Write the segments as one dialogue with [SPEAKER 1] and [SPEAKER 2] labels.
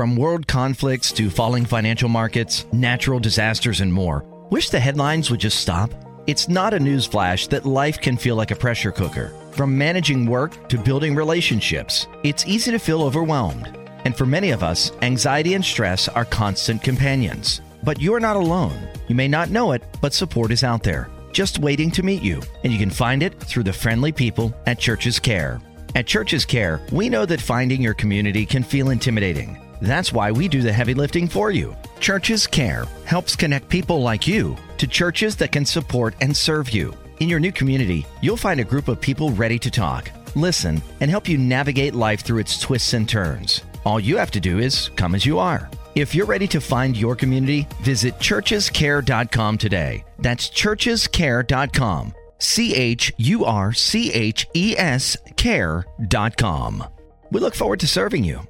[SPEAKER 1] From world conflicts to falling financial markets, natural disasters, and more. Wish the headlines would just stop? It's not a newsflash that life can feel like a pressure cooker. From managing work to building relationships, it's easy to feel overwhelmed. And for many of us, anxiety and stress are constant companions. But you're not alone. You may not know it, but support is out there, just waiting to meet you. And you can find it through the friendly people at Churches Care. At Churches Care, we know that finding your community can feel intimidating. That's why we do the heavy lifting for you. Churches Care helps connect people like you to churches that can support and serve you. In your new community, you'll find a group of people ready to talk, listen, and help you navigate life through its twists and turns. All you have to do is come as you are. If you're ready to find your community, visit churchescare.com today. That's churchescare.com. C H U R C H E S care.com. We look forward to serving you.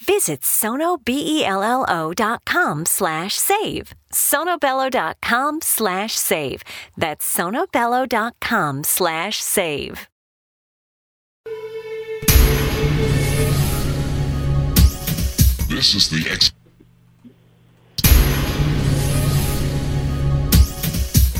[SPEAKER 2] Visit sonobello.com slash save. sonobello.com slash save. That's sonobello.com slash save.
[SPEAKER 3] This is the X.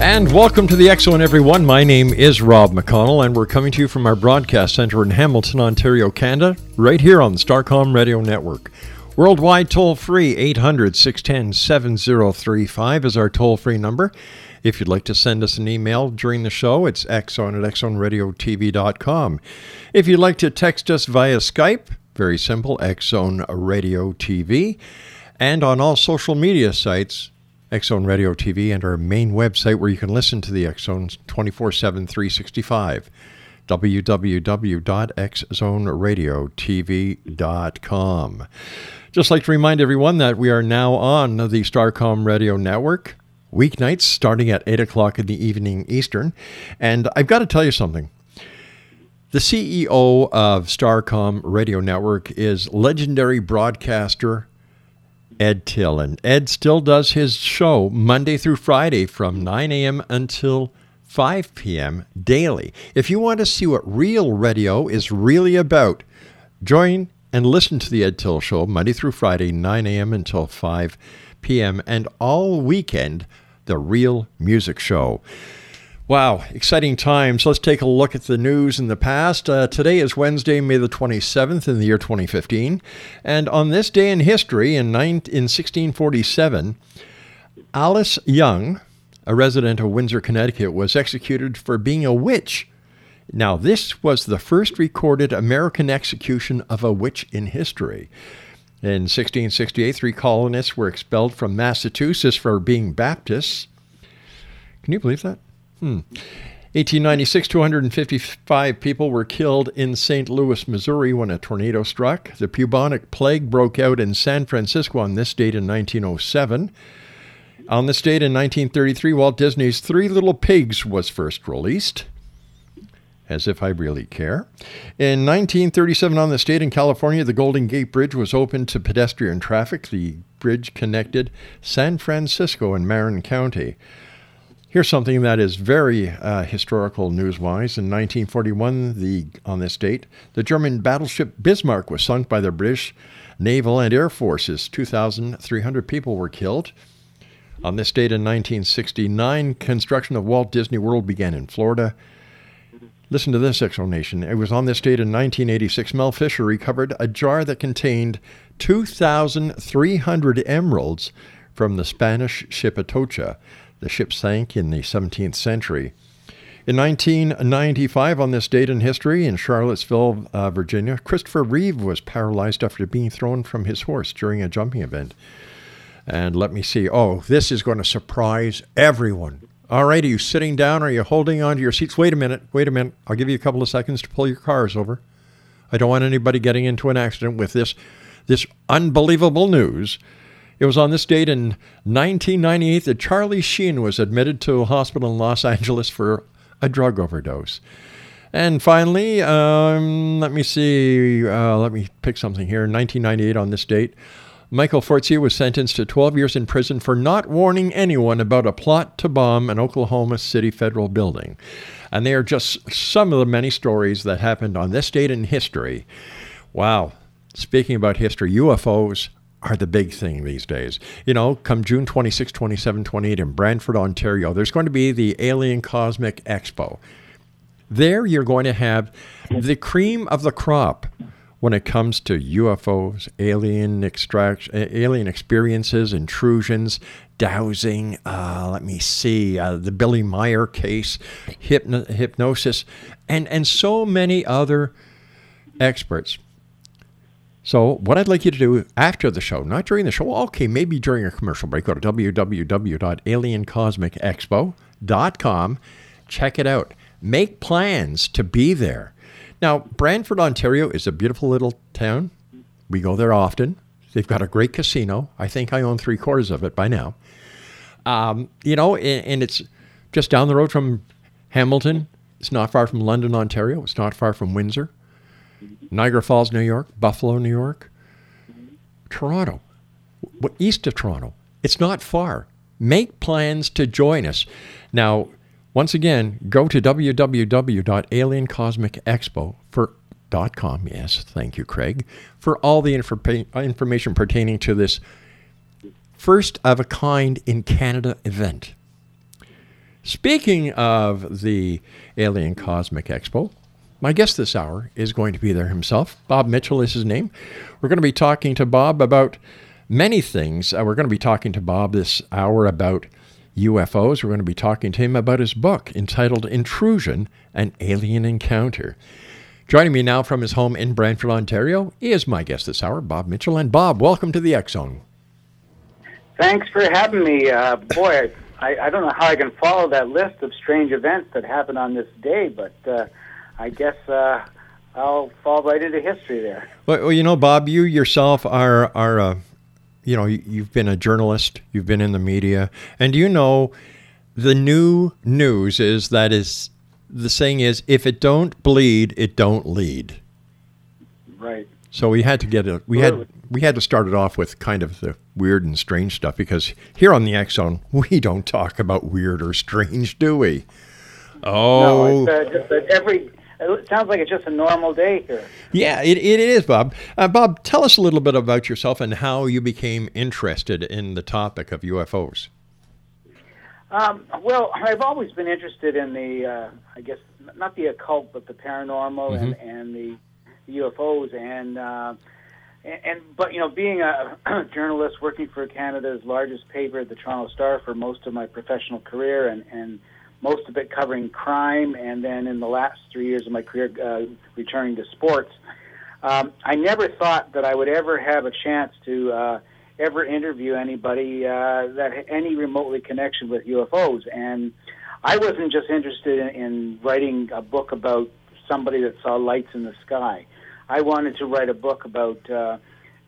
[SPEAKER 4] And welcome to the X Zone, everyone. My name is Rob McConnell, and we're coming to you from our broadcast center in Hamilton, Ontario, Canada, right here on the Starcom Radio Network. Worldwide toll free 800 610 7035 is our toll free number. If you'd like to send us an email during the show, it's xzone at xzoneradiotv.com. If you'd like to text us via Skype, very simple, X Zone Radio TV. And on all social media sites, X Zone Radio TV and our main website where you can listen to the X Zone 24 7 365 www.xzoneradiotv.com. Just like to remind everyone that we are now on the Starcom Radio Network, weeknights starting at 8 o'clock in the evening Eastern. And I've got to tell you something. The CEO of Starcom Radio Network is legendary broadcaster Ed Till. And Ed still does his show Monday through Friday from 9 a.m. until 5 p.m. daily. If you want to see what real radio is really about, join and listen to the Ed Till Show Monday through Friday, 9 a.m. until 5 p.m. and all weekend, the Real Music Show. Wow, exciting times. Let's take a look at the news in the past. Uh, today is Wednesday, May the 27th in the year 2015. And on this day in history, in, nine, in 1647, Alice Young, a resident of Windsor, Connecticut, was executed for being a witch Now, this was the first recorded American execution of a witch in history. In 1668, three colonists were expelled from Massachusetts for being Baptists. Can you believe that? Hmm. 1896, 255 people were killed in St. Louis, Missouri when a tornado struck. The bubonic plague broke out in San Francisco on this date in 1907. On this date in 1933, Walt Disney's Three Little Pigs was first released as if I really care. In 1937, on the state in California, the Golden Gate Bridge was opened to pedestrian traffic. The bridge connected San Francisco and Marin County. Here's something that is very uh, historical news-wise. In 1941, the on this date, the German battleship Bismarck was sunk by the British naval and air forces. 2,300 people were killed. On this date in 1969, construction of Walt Disney World began in Florida. Listen to this, explanation. It was on this date in 1986, Mel Fisher recovered a jar that contained 2,300 emeralds from the Spanish ship Atocha. The ship sank in the 17th century. In 1995, on this date in history, in Charlottesville, uh, Virginia, Christopher Reeve was paralyzed after being thrown from his horse during a jumping event. And let me see. Oh, this is going to surprise everyone. All right, are you sitting down? Are you holding on to your seats? Wait a minute. Wait a minute. I'll give you a couple of seconds to pull your cars over. I don't want anybody getting into an accident with this this unbelievable news. It was on this date in 1998 that Charlie Sheen was admitted to a hospital in Los Angeles for a drug overdose. And finally, um, let me see, uh, let me pick something here. 1998 on this date, Michael Fortier was sentenced to 12 years in prison for not warning anyone about a plot to bomb an Oklahoma City federal building. And they are just some of the many stories that happened on this date in history. Wow. Speaking about history, UFOs are the big thing these days. You know, come June 26, 27, 28 in Brantford, Ontario, there's going to be the Alien Cosmic Expo. There you're going to have the cream of the crop when it comes to UFOs, alien extraction, alien experiences, intrusions, dowsing. Uh, let me see uh, the Billy Meier case, hypno- hypnosis, and and so many other experts. So, what I'd like you to do after the show, not during the show, okay, maybe during a commercial break, go to www.aliencosmicexpo.com. Check it out. Make plans to be there. Now, Brantford, Ontario is a beautiful little town. We go there often. They've got a great casino. I think I own three quarters of it by now. Um, you know, and, and it's just down the road from Hamilton. It's not far from London, Ontario. It's not far from Windsor, Niagara Falls, New York, Buffalo, New York, Toronto, east of Toronto. It's not far. Make plans to join us. Now, once again, go to www.aliencosmicexpo.com. Yes, thank you, Craig, for all the information pertaining to this first of a kind in Canada event. Speaking of the Alien Cosmic Expo, my guest this hour is going to be there himself. Bob Mitchell is his name. We're going to be talking to Bob about many things. Uh, we're going to be talking to Bob this hour about UFOs. We're going to be talking to him about his book entitled Intrusion An Alien Encounter. Joining me now from his home in Brantford, Ontario, is my guest this hour, Bob Mitchell. And Bob, welcome to the Zone.
[SPEAKER 5] Thanks for having me. Uh, boy, I, I, don't know how I can follow that list of strange events that happened on this day, but uh, I guess uh, I'll fall right into history there.
[SPEAKER 4] Well, well, you know, Bob, you yourself are are uh, you know, you've been a journalist, you've been in the media, and you know the new news is that is the saying is if it don't bleed, it don't lead.
[SPEAKER 5] Right.
[SPEAKER 4] So we had to get it. we had we had to start it off with kind of the weird and strange stuff because here on the X Zone we don't talk about weird or strange, do we?
[SPEAKER 5] Oh, no, it's, uh, just every it sounds like it's just a normal day here.
[SPEAKER 4] Yeah, it, it is, Bob. Uh, Bob, tell us a little bit about yourself and how you became interested in the topic of UFOs.
[SPEAKER 5] Um, well, I've always been interested in the, uh, I guess, not the occult, but the paranormal mm-hmm. and, and the UFOs. And, uh, and, and, but, you know, being a journalist working for Canada's largest paper, the Toronto Star, for most of my professional career and, and most of it covering crime, and then in the last three years of my career, uh, returning to sports. Um, I never thought that I would ever have a chance to uh, ever interview anybody uh, that had any remotely connection with UFOs, and I wasn't just interested in, in writing a book about somebody that saw lights in the sky. I wanted to write a book about uh,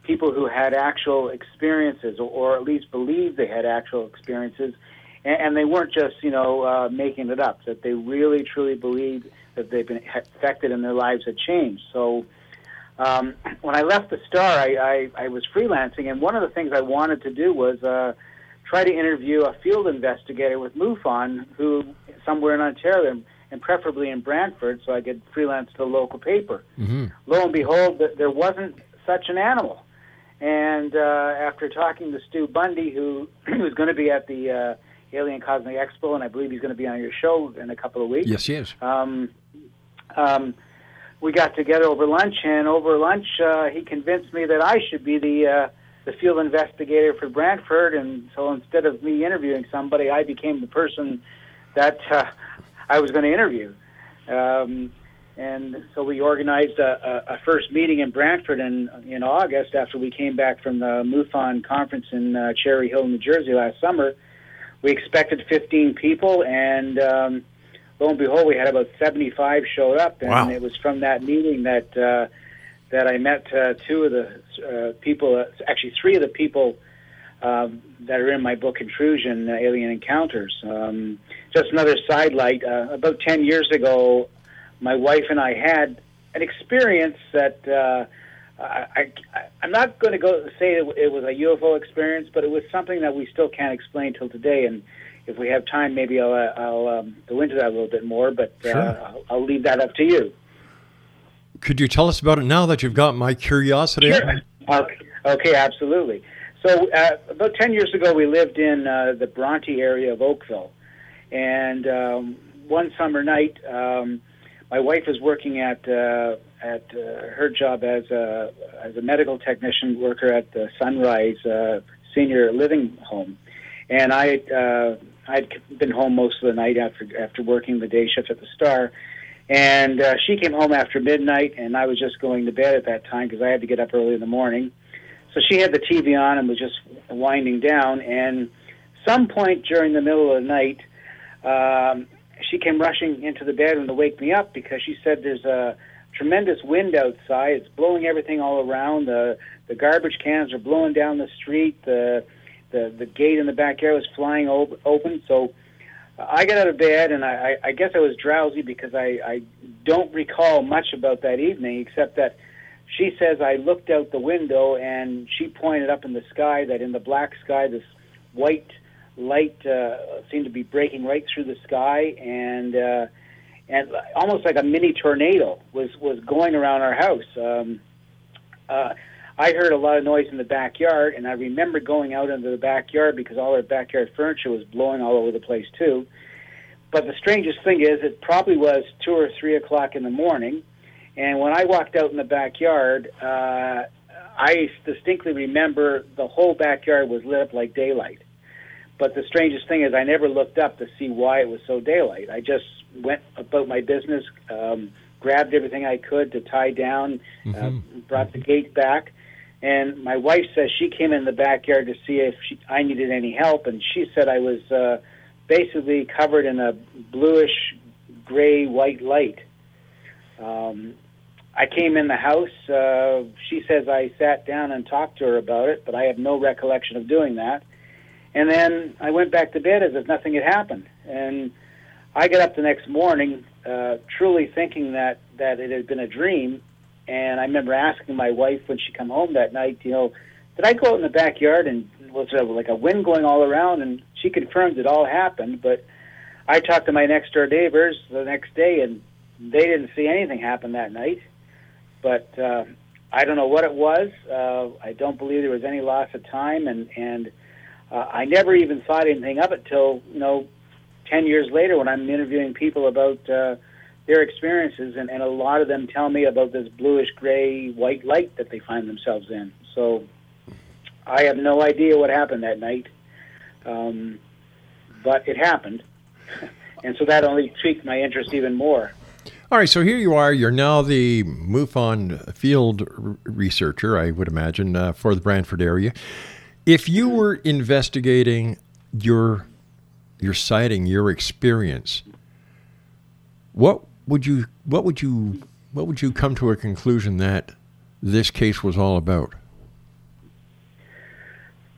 [SPEAKER 5] people who had actual experiences, or, or at least believed they had actual experiences, and, and they weren't just you know uh, making it up. That they really truly believed that they've been affected and their lives had changed. So. Um, when I left the Star, I, I, I was freelancing, and one of the things I wanted to do was uh, try to interview a field investigator with MUFON who somewhere in Ontario and preferably in Brantford, so I could freelance to the local paper.
[SPEAKER 4] Mm-hmm.
[SPEAKER 5] Lo and behold, there wasn't such an animal. And uh, after talking to Stu Bundy, who was going to be at the uh, Alien Cosmic Expo, and I believe he's going to be on your show in a couple of weeks.
[SPEAKER 4] Yes, he is.
[SPEAKER 5] Um, um, we got together over lunch, and over lunch, uh, he convinced me that I should be the uh, the field investigator for Brantford. And so instead of me interviewing somebody, I became the person that uh, I was going to interview. Um, and so we organized a, a, a first meeting in Brantford in in August after we came back from the MUFON conference in uh, Cherry Hill, New Jersey last summer. We expected 15 people, and um, lo and behold, we had about 75 showed up, and
[SPEAKER 4] Wow.
[SPEAKER 5] it was from that meeting that uh, that I met uh, two of the uh, people, uh, actually three of the people um, that are in my book, Intrusion: uh, Alien Encounters. Um, just another sidelight. Uh, about 10 years ago, my wife and I had an experience that uh, I, I, I'm not going to go say it, it was a UFO experience, but it was something that we still can't explain till today. And if we have time, maybe I'll, uh, I'll um, go into that a little bit more. But uh,
[SPEAKER 4] Sure.
[SPEAKER 5] I'll, I'll leave that up to you.
[SPEAKER 4] Could you tell us about it now that you've got my curiosity?
[SPEAKER 5] Sure. Okay, okay, absolutely. So uh, about ten years ago, we lived in uh, the Bronte area of Oakville, and um, one summer night, um, my wife was working at uh, at uh, her job as a as a medical technician worker at the Sunrise uh, Senior Living Home, and I uh, I'd been home most of the night after after working the day shift at the Star. And uh, she came home after midnight, and I was just going to bed at that time because I had to get up early in the morning. So she had the TV on and was just winding down. And some point during the middle of the night, um, she came rushing into the bedroom to wake me up because she said there's a tremendous wind outside. It's blowing everything all around. The the garbage cans are blowing down the street. The the the gate in the backyard was flying op- open. So I got out of bed, and I, I, I guess I was drowsy because I, I don't recall much about that evening, except that she says I looked out the window and she pointed up in the sky that in the black sky this white light uh, seemed to be breaking right through the sky and uh, and almost like a mini tornado was was going around our house. Um, uh, I heard a lot of noise in the backyard, and I remember going out into the backyard because all our backyard furniture was blowing all over the place too. But the strangest thing is, it probably was two or three o'clock in the morning, and when I walked out in the backyard, uh, I distinctly remember the whole backyard was lit up like daylight. But the strangest thing is, I never looked up to see why it was so daylight. I just went about my business, um, grabbed everything I could to tie down, uh, brought the gate back, and my wife says she came in the backyard to see if she, I needed any help, and she said I was uh, basically covered in a bluish gray white light. Um, I came in the house. Uh, she says I sat down and talked to her about it, but I have no recollection of doing that. And then I went back to bed as if nothing had happened. And I got up the next morning, uh, truly thinking that that it had been a dream. And I remember asking my wife when she come home that night, you know, did I go out in the backyard and was there like a wind going all around? And she confirmed it all happened. But I talked to my next door neighbors the next day, and they didn't see anything happen that night. But uh, I don't know what it was. Uh, I don't believe there was any loss of time, and and uh, I never even thought anything of it till you know, ten years later when I'm interviewing people about uh, their experiences, and, and a lot of them tell me about this bluish gray white light that they find themselves in. So I have no idea what happened that night, um, but it happened. and so that only tweaked my interest even more.
[SPEAKER 4] All right, so here you are. You're now the MUFON field researcher, I would imagine, uh, for the Brantford area. If you were investigating your your sighting, your experience, what would you what would you what would you come to a conclusion that this case was all about?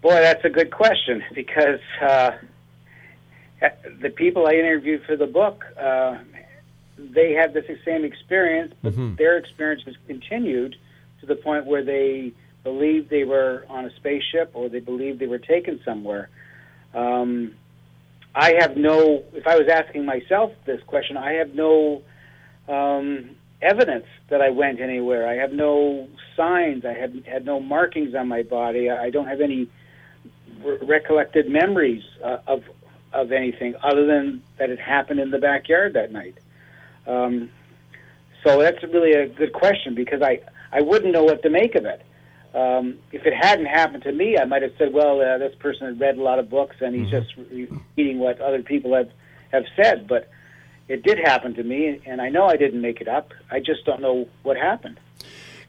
[SPEAKER 5] Boy, that's a good question because uh, the people I interviewed for the book, uh, they had the same experience, but
[SPEAKER 4] Mhm.
[SPEAKER 5] their experience has continued to the point where they believed they were on a spaceship or they believed they were taken somewhere. Um, I have no, if I was asking myself this question, I have no um, evidence that I went anywhere. I have no signs. I had had no markings on my body. I don't have any re- recollected memories uh, of of anything other than that it happened in the backyard that night. Um, so that's really a good question because I I wouldn't know what to make of it. Um, if it hadn't happened to me, I might have said, "Well, uh, this person had read a lot of books and he's just repeating what other people have have said." But it did happen to me, and I know I didn't make it up. I just don't know what happened.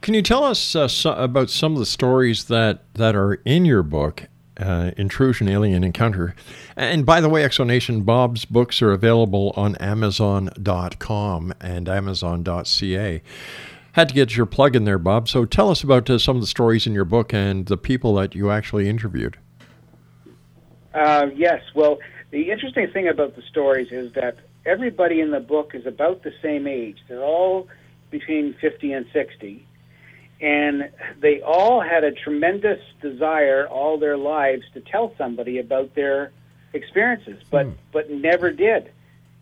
[SPEAKER 4] Can you tell us uh, so, about some of the stories that, that are in your book, uh, Intrusion, Alien Encounter? And by the way, X Zone Nation, Bob's books are available on Amazon.com and Amazon.ca. Had to get your plug in there, Bob. So tell us about uh, some of the stories in your book and the people that you actually interviewed.
[SPEAKER 5] Uh, yes. Well, the interesting thing about the stories is that everybody in the book is about the same age. They're all between 50 and 60. And they all had a tremendous desire all their lives to tell somebody about their experiences, but, but never did.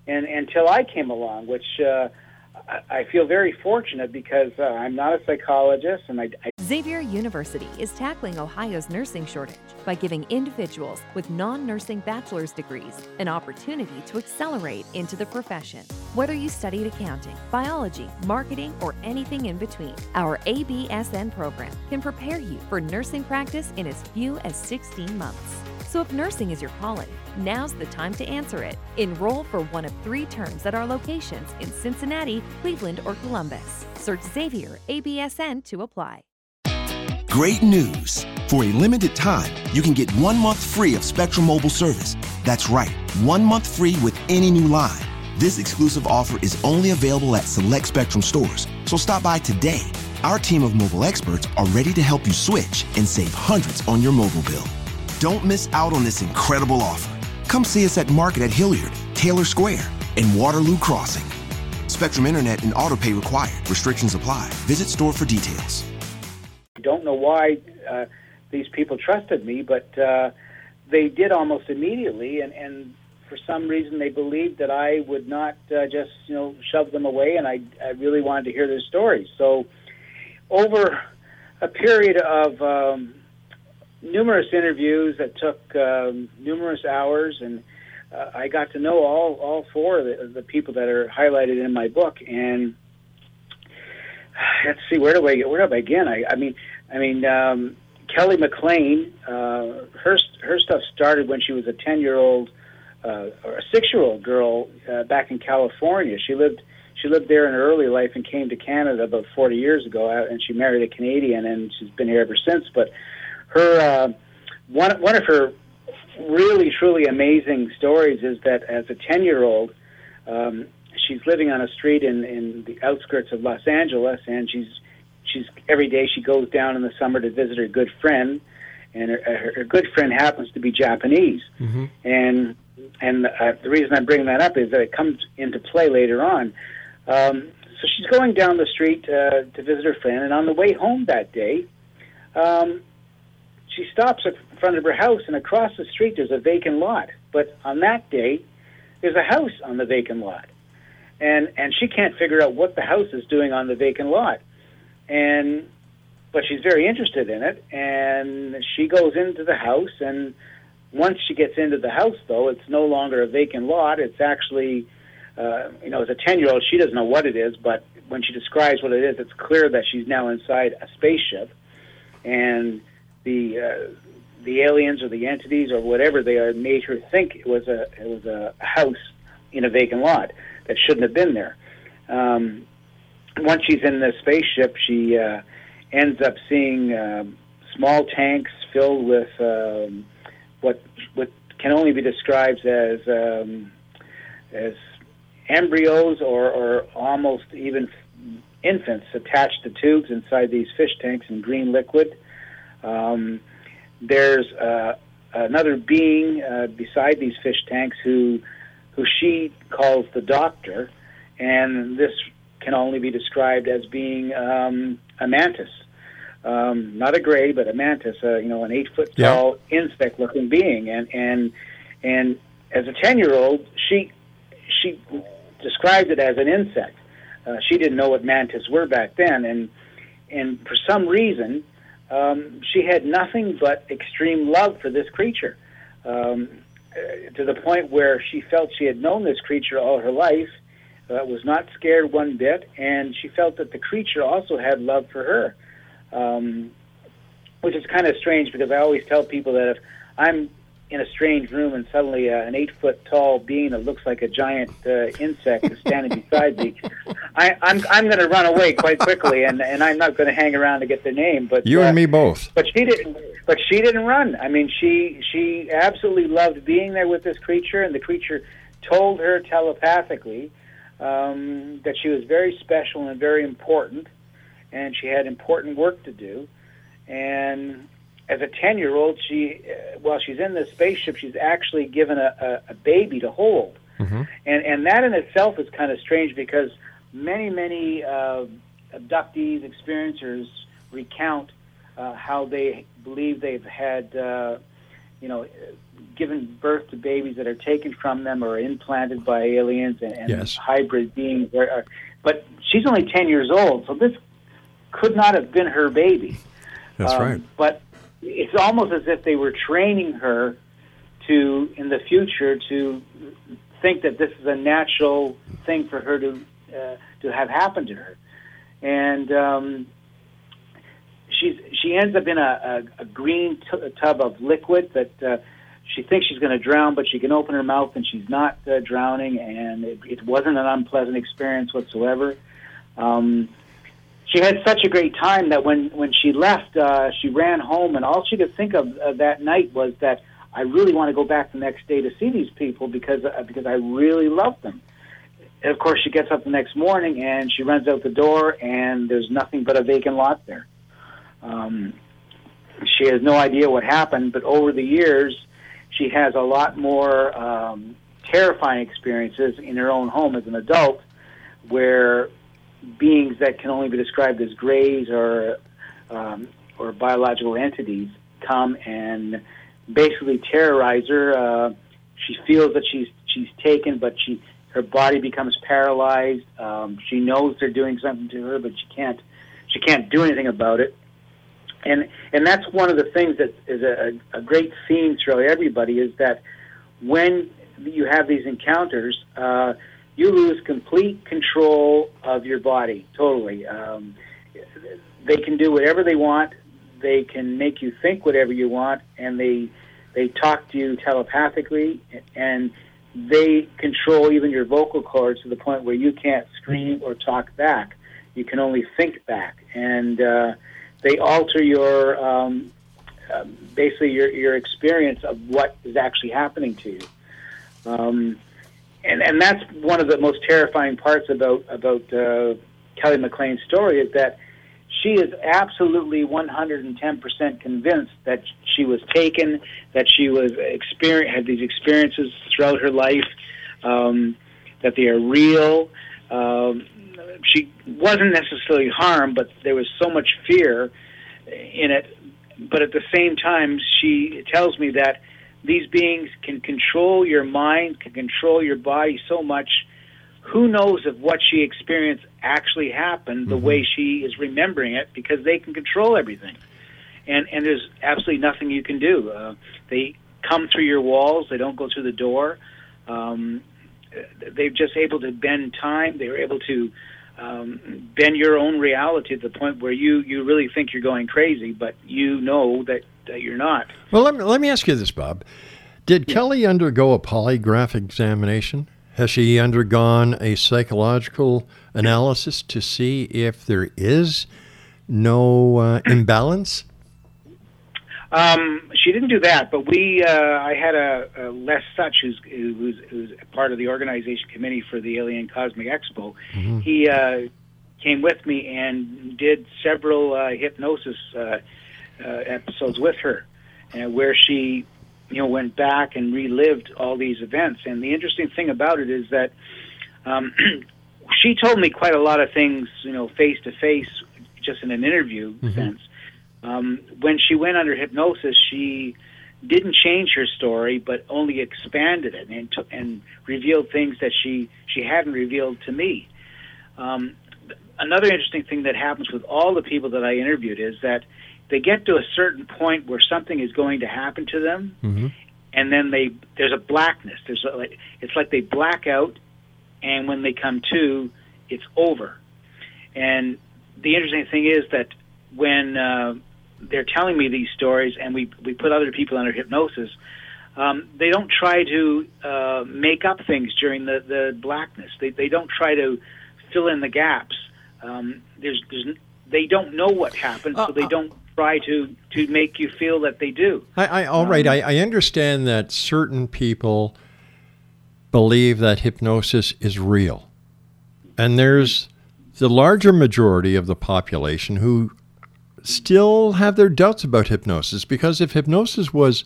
[SPEAKER 5] And until I came along, which uh, I, feel very fortunate because uh, I'm not a psychologist and I, I
[SPEAKER 6] Xavier University is tackling Ohio's nursing shortage by giving individuals with non nursing bachelor's degrees an opportunity to accelerate into the profession. Whether you studied accounting, biology, marketing, or anything in between, our ABSN program can prepare you for nursing practice in as few as 16 months. So if nursing is your calling, now's the time to answer it. Enroll for one of three terms at our locations in Cincinnati, Cleveland, or Columbus. Search Xavier ABSN to apply.
[SPEAKER 7] Great news! For a limited time, you can get one month free of Spectrum Mobile service. That's right, one month free with any new line. This exclusive offer is only available at select Spectrum stores, so stop by today. Our team of mobile experts are ready to help you switch and save hundreds on your mobile bill. Don't miss out on this incredible offer. Come see us at Market at Hilliard, Taylor Square, and Waterloo Crossing. Spectrum Internet and autopay required. Restrictions apply. Visit store for details.
[SPEAKER 5] don't know why uh, these people trusted me, but uh, they did almost immediately, and, and for some reason they believed that I would not uh, just you know shove them away, and I, I really wanted to hear their stories. So over a period of um, numerous interviews that took um, numerous hours, and uh, I got to know all all four of the, the people that are highlighted in my book, and let's see where do I where do I begin? I, I mean, I mean um, Kelly McLean. Uh, her her stuff started when she was a ten year old uh, or a six year old girl uh, back in California. She lived she lived there in her early life and came to Canada about forty years ago, uh, and she married a Canadian, and she's been here ever since. But her uh, one one of her really truly amazing stories is that as a ten year old. Um, she's living on a street in in the outskirts of Los Angeles, and she's she's every day she goes down in the summer to visit her good friend, and her, her, her good friend happens to be Japanese, and and uh, the reason I'm bringing that up is that it comes into play later on. Um, so she's going down the street uh, to visit her friend, and on the way home that day, um, she stops in front of her house, and across the street there's a vacant lot. But on that day, there's a house on the vacant lot. And and she can't figure out what the house is doing on the vacant lot. And but she's very interested in it and she goes into the house and once she gets into the house though it's no longer a vacant lot. It's actually uh, you know as a 10 year old she doesn't know what it is but when she describes what it is it's clear that she's now inside a spaceship. And the uh, the aliens or the entities or whatever they are made her think it was a it was a house in a vacant lot that shouldn't have been there. Um, once she's in the spaceship, she uh, ends up seeing uh, small tanks filled with um, what what can only be described as um, as embryos or, or almost even infants attached to tubes inside these fish tanks in green liquid. Um, there's uh, another being uh, beside these fish tanks who who she calls the doctor, and this can only be described as being um, a mantis. Um, not a gray, but a mantis, uh, you know, an eight foot tall yeah. insect looking being. And, and, and as a 10 year old, she, she described it as an insect. Uh, she didn't know what mantis were back then. And, and for some reason, um, she had nothing but extreme love for this creature. Um, to the point where she felt she had known this creature all her life, uh, was not scared one bit, and she felt that the creature also had love for her, um, which is kind of strange because I always tell people that if I'm in a strange room and suddenly uh, an eight foot tall being that looks like a giant uh, insect is standing beside me, I, I'm I'm going to run away quite quickly, and and I'm not going to hang around to get their name. But
[SPEAKER 4] you uh, and me both.
[SPEAKER 5] But she didn't. But she didn't run. I mean, she she absolutely loved being there with this creature, and the creature told her telepathically um, that she was very special and very important, and she had important work to do, and as a 10 year old, she, uh, while she's in the spaceship, she's actually given a, a, a baby to hold. Mm-hmm. And, and that in itself is kind of strange because many, many uh, abductees, experiencers recount uh, how they believe they've had, uh, you know, given birth to babies that are taken from them or implanted by aliens and, and
[SPEAKER 4] yes.
[SPEAKER 5] hybrid beings. But she's only 10 years old, so this could not have been her baby.
[SPEAKER 4] That's um, right.
[SPEAKER 5] But it's almost as if they were training her to in the future to think that this is a natural thing for her to uh, to have happen to her, and um, she's she ends up in a, a, a green t- tub of liquid that uh, she thinks she's going to drown, but she can open her mouth and she's not uh, drowning, and it, it wasn't an unpleasant experience whatsoever. Um, she had such a great time that when when she left, uh, she ran home, and all she could think of uh, that night was that I really want to go back the next day to see these people because uh, because I really love them. And of course, she gets up the next morning and she runs out the door, and there's nothing but a vacant lot there. Um, she has no idea what happened, but over the years, she has a lot more um, terrifying experiences in her own home as an adult, where beings that can only be described as greys or um, or biological entities come and basically terrorize her. Uh, she feels that she's she's taken, but she her body becomes paralyzed. Um, she knows they're doing something to her, but she can't she can't do anything about it. And and that's one of the things that is a, a great theme throughout everybody is that when you have these encounters, uh, you lose complete control of your body totally. Um, they can do whatever they want. They can make you think whatever you want, and they they talk to you telepathically, and they control even your vocal cords to the point where you can't scream or talk back. You can only think back, and uh, they alter your um, uh, basically your your experience of what is actually happening to you. Um, and and that's one of the most terrifying parts about about uh, Kelly McLean's story is that she is absolutely 110% convinced that she was taken, that she was experience had these experiences throughout her life, um, that they are real. Um, she wasn't necessarily harmed, but there was so much fear in it. But at the same time, she tells me that these beings can control your mind, can control your body so much. Who knows if what she experienced actually happened the mm-hmm. way she is remembering it because they can control everything. And and there's absolutely nothing you can do. Uh, they come through your walls. They don't go through the door. Um, they're just able to bend time. They're able to um, bend your own reality to the point where you you really think you're going crazy, but you know that that you're not.
[SPEAKER 4] Well, let me, let me ask you this, Bob. Did yeah. Kelly undergo a polygraph examination? Has she undergone a psychological analysis to see if there is no uh, imbalance?
[SPEAKER 5] Um, she didn't do that, but we. Uh, I had a, a Les Such, who's, who's who's part of the organization committee for the Alien Cosmic Expo.
[SPEAKER 4] Mm-hmm.
[SPEAKER 5] He uh, came with me and did several uh, hypnosis uh, episodes with her, uh, where she, you know, went back and relived all these events. And the interesting thing about it is that um, she told me quite a lot of things, you know, face to face, just in an interview
[SPEAKER 4] Mm-hmm.
[SPEAKER 5] sense. Um, when she went under hypnosis, she didn't change her story, but only expanded it and t- and revealed things that she she hadn't revealed to me. Um, another interesting thing that happens with all the people that I interviewed is that they get to a certain point where something is going to happen to them,
[SPEAKER 4] Mm-hmm.
[SPEAKER 5] and then they there's a blackness. There's a, like it's like they black out, and when they come to, it's over. And the interesting thing is that when uh, they're telling me these stories, and we we put other people under hypnosis, um, they don't try to uh, make up things during the the blackness. They they don't try to fill in the gaps. Um, there's there's they don't know what happened, so they don't try to to make you feel that they do.
[SPEAKER 4] I, I all right. Um, I, I understand that certain people believe that hypnosis is real, and there's the larger majority of the population who still have their doubts about hypnosis because if hypnosis was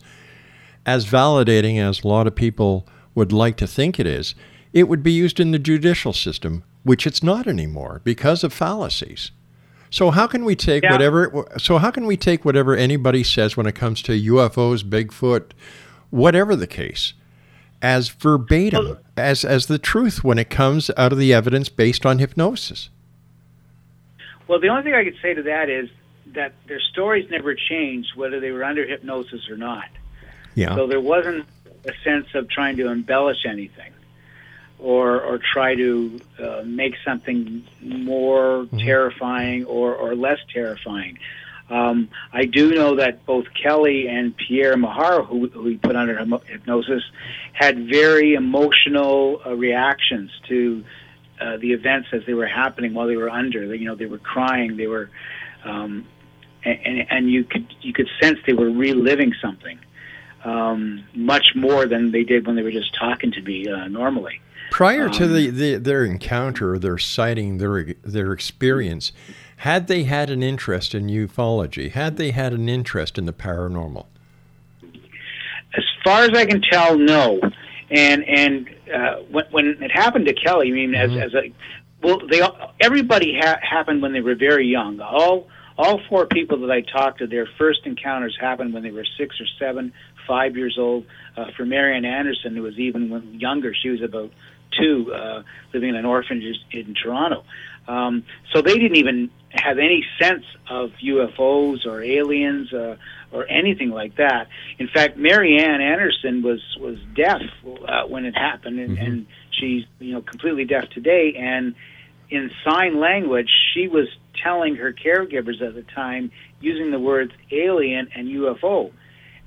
[SPEAKER 4] as validating as a lot of people would like to think it is, it would be used in the judicial system, which it's not anymore because of fallacies. So how can we take
[SPEAKER 5] Yeah.
[SPEAKER 4] whatever so how can we take whatever anybody says when it comes to UFOs, Bigfoot, whatever the case, as verbatim, as as the truth when it comes out of the evidence based on hypnosis?
[SPEAKER 5] Well, the only thing I could say to that is that their stories never changed whether they were under hypnosis or not.
[SPEAKER 4] Yeah.
[SPEAKER 5] So there wasn't a sense of trying to embellish anything or or try to uh, make something more terrifying or, or less terrifying. Um, I do know that both Kelly and Pierre Maharo, who, who we put under hypnosis, had very emotional uh, reactions to uh, the events as they were happening while they were under. You know, they were crying. They were, um, and, and, and you could you could sense they were reliving something um, much more than they did when they were just talking to me uh, normally.
[SPEAKER 4] Prior to
[SPEAKER 5] Um,
[SPEAKER 4] the, the their encounter, their sighting, their their experience, had they had an interest in ufology, had they had an interest in the paranormal?
[SPEAKER 5] As far as I can tell, no. And and uh, when when it happened to Kelly, I mean, as as a well, they all- everybody ha- happened when they were very young. All all four people that I talked to, their first encounters happened when they were six or seven, five years old. Uh, for Marianne Anderson, who was even when younger, she was about two, uh, living in an orphanage in Toronto. Um, so they didn't even have any sense of UFOs or aliens uh, or anything like that. In fact, Marianne Anderson was was deaf uh, when it happened, and, and she's you know completely deaf today. And in sign language, she was telling her caregivers at the time using the words alien and UFO,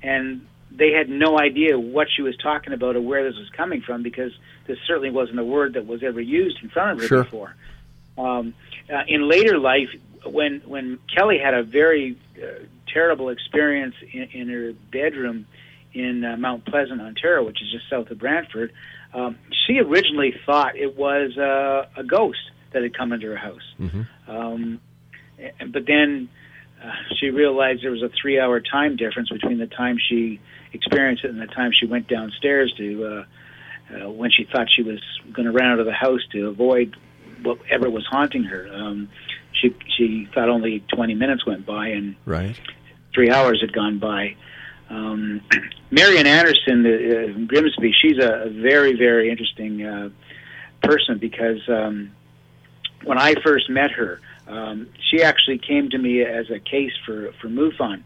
[SPEAKER 5] and they had no idea what she was talking about or where this was coming from because this certainly wasn't a word that was ever used in front of her
[SPEAKER 4] Sure.
[SPEAKER 5] before. Um, uh, in later life, when when Kelly had a very uh, terrible experience in, in her bedroom in uh, Mount Pleasant, Ontario, which is just south of Brantford, um, she originally thought it was uh, a ghost that had come into her house. Um, but then uh, she realized there was a three-hour time difference between the time she experienced it and the time she went downstairs to uh, uh, when she thought she was going to run out of the house to avoid whatever was haunting her. Um, she she thought only 20 minutes went by and
[SPEAKER 4] Right.
[SPEAKER 5] three hours had gone by. Um, Marian Anderson, uh, uh, Grimsby, she's a, a very, very interesting uh, person because um, when I first met her, um, she actually came to me as a case for, for MUFON.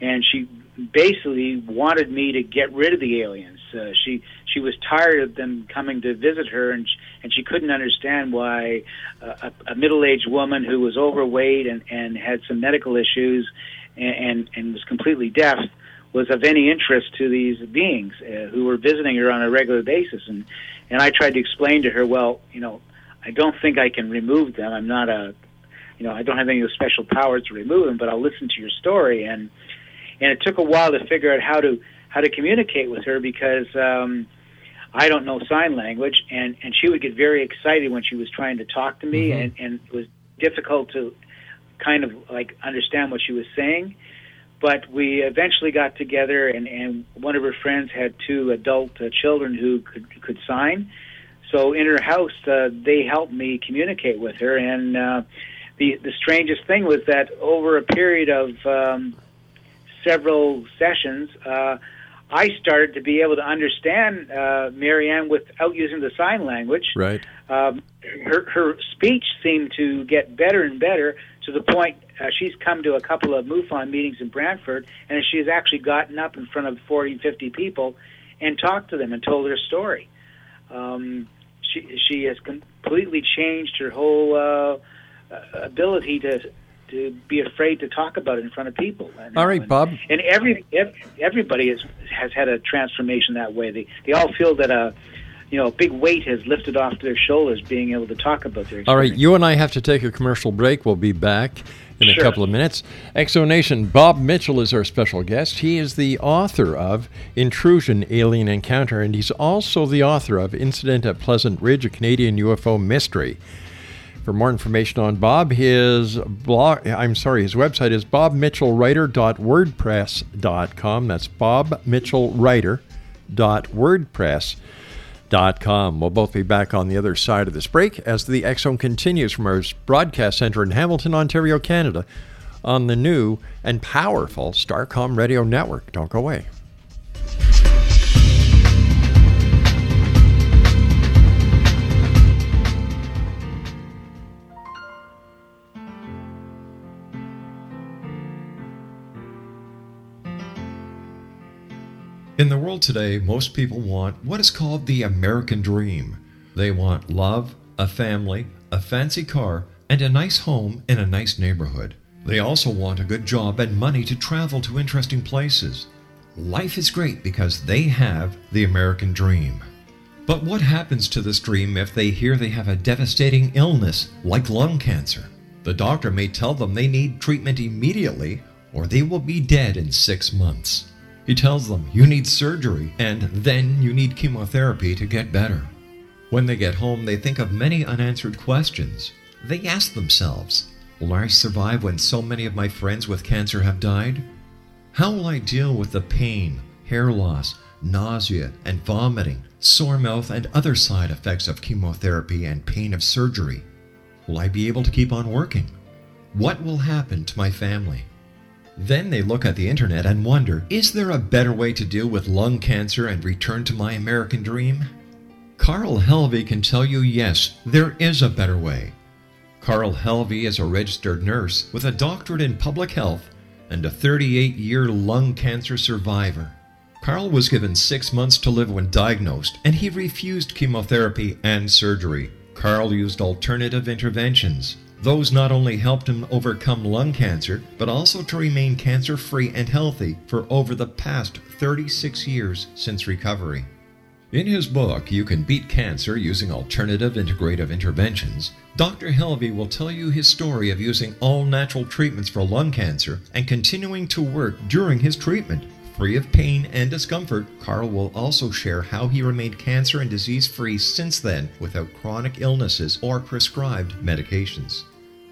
[SPEAKER 5] And she basically wanted me to get rid of the aliens. Uh, she she was tired of them coming to visit her, and sh- and she couldn't understand why uh, a, a middle-aged woman who was overweight and, and had some medical issues and, and and was completely deaf was of any interest to these beings uh, who were visiting her on a regular basis. And and I tried to explain to her, well, you know, I don't think I can remove them. I'm not a, you know, I don't have any special powers to remove them, but I'll listen to your story. And and it took a while to figure out how to how to communicate with her because um, I don't know sign language, and and she would get very excited when she was trying to talk to me,
[SPEAKER 8] Mhm.
[SPEAKER 5] and and it was difficult to kind of like understand what she was saying. But we eventually got together, and and one of her friends had two adult uh, children who could could sign. So in her house, uh, they helped me communicate with her, and uh, the the strangest thing was that over a period of um, several sessions, uh, I started to be able to understand uh, Marianne without using the sign language.
[SPEAKER 8] Right.
[SPEAKER 5] Um, her her speech seemed to get better and better to the point uh, she's come to a couple of MUFON meetings in Brantford, and she has actually gotten up in front of 40, 50 people and talked to them and told her story. Um, she she has completely changed her whole uh, uh, ability to to be afraid to talk about it in front of people. And,
[SPEAKER 8] All right, Bob.
[SPEAKER 5] and every everybody has has had a transformation that way. They they all feel that a you know a big weight has lifted off their shoulders, being able to talk about their.
[SPEAKER 8] All right, you and I have to take a commercial break. We'll be back in a couple of minutes. X Zone Nation, Bob Mitchell is our special guest. He is the author of Intrusion Alien Encounter, and he's also the author of Incident at Pleasant Ridge, a Canadian UFO mystery. For more information on Bob, his blog, I'm sorry, his website is bobmitchellwriter.wordpress.com. That's bobmitchellwriter.wordpress.com. We'll both be back on the other side of this break as the Zone continues from our broadcast center in Hamilton, Ontario, Canada, on the new and powerful Starcom Radio Network. Don't go away.
[SPEAKER 4] In the world today, most people want what is called the American dream. They want love, a family, a fancy car, and a nice home in a nice neighborhood. They also want a good job and money to travel to interesting places. Life is great because they have the American dream. But what happens to this dream if they hear they have a devastating illness like lung cancer? The doctor may tell them they need treatment immediately or they will be dead in six months. He tells them you need surgery and then you need chemotherapy to get better. When they get home, they think of many unanswered questions. They ask themselves, Will I survive when so many of my friends with cancer have died? How will I deal with the pain, hair loss, nausea, and vomiting, sore mouth, and other side effects of chemotherapy and pain of surgery? Will I be able to keep on working? What will happen to my family? Then they look at the internet and wonder is there a better way to deal with lung cancer and return to my American dream? Carl Helvey can tell you yes, there is a better way. Carl Helvey is a registered nurse with a doctorate in public health and a 38 year lung cancer survivor. Carl was given six months to live when diagnosed, and he refused chemotherapy and surgery. Carl used alternative interventions. Those not only helped him overcome lung cancer, but also to remain cancer free and healthy for over the past 36 years since recovery. In his book, You Can Beat Cancer Using Alternative Integrative Interventions, Dr. Helvey will tell you his story of using all natural treatments for lung cancer and continuing to work during his treatment. Free of pain and discomfort, Carl will also share how he remained cancer and disease free since then without chronic illnesses or prescribed medications.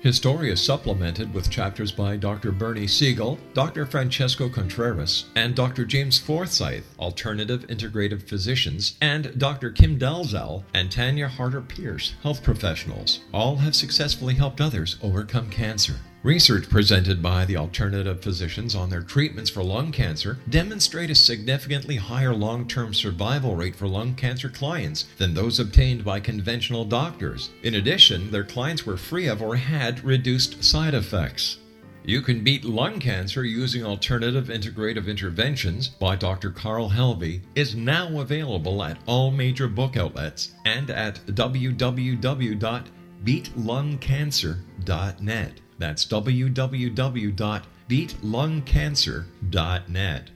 [SPEAKER 4] His story is supplemented with chapters by Dr. Bernie Siegel, Dr. Francisco Contreras, and Dr. James Forsythe, alternative integrative physicians, and Dr. Kim Dalzell and Tanya Harter Pierce, health professionals. All have successfully helped others overcome cancer. Research presented by the alternative physicians on their treatments for lung cancer demonstrate a significantly higher long-term survival rate for lung cancer clients than those obtained by conventional doctors. In addition, their clients were free of or had reduced side effects. You can beat lung cancer using alternative integrative interventions by Dr. Carl Helvey is now available at all major book outlets and at www.beatlungcancer.net. That's www.beatlungcancer.net.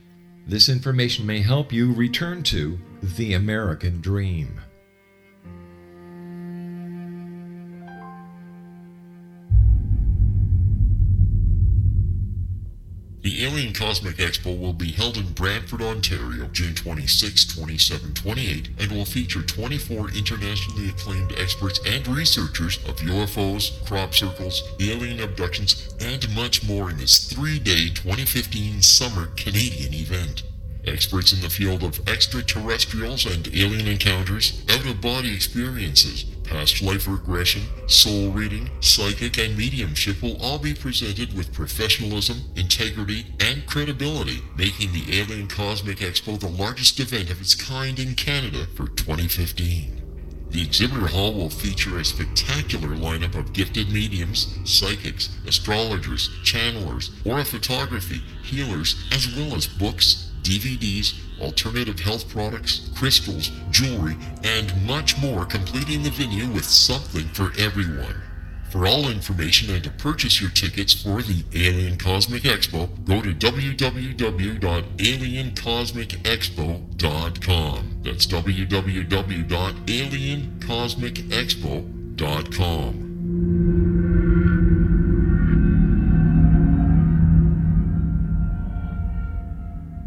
[SPEAKER 9] This information may help you return to the American dream.
[SPEAKER 3] The Alien Cosmic Expo will be held in Brantford, Ontario, June 26, 27, 28, and will feature 24 internationally acclaimed experts and researchers of UFOs, crop circles, alien abductions, and much more in this three-day 2015 summer Canadian event. Experts in the field of extraterrestrials and alien encounters, out-of-body experiences, past life regression, soul reading, psychic, and mediumship will all be presented with professionalism, integrity, and credibility, making the Alien Cosmic Expo the largest event of its kind in Canada for 2015. The exhibitor hall will feature a spectacular lineup of gifted mediums, psychics, astrologers, channelers, aura photography, healers, as well as books, DVDs, alternative health products, crystals, jewelry, and much more, completing the venue with something for everyone. For all information and to purchase your tickets for the Alien Cosmic Expo, go to www.aliencosmicexpo.com. That's www.aliencosmicexpo.com.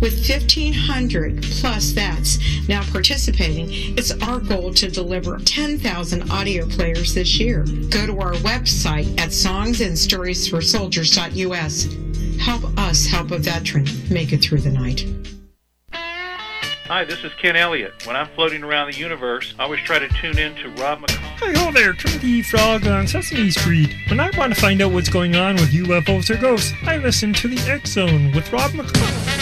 [SPEAKER 10] With 1,500 plus vets now participating, it's our goal to deliver 10,000 audio players this year. Go to our website at songsandstoriesforsoldiers.us. Help us help a veteran make it through the night.
[SPEAKER 11] Hi, this is Ken Elliott. When I'm floating around the universe, I always try to tune in to Rob McConnell.
[SPEAKER 12] Hi, ho there, Twinkie Frog on Sesame Street. When I want to find out what's going on with UFOs or ghosts, I listen to the X Zone with Rob McConnell.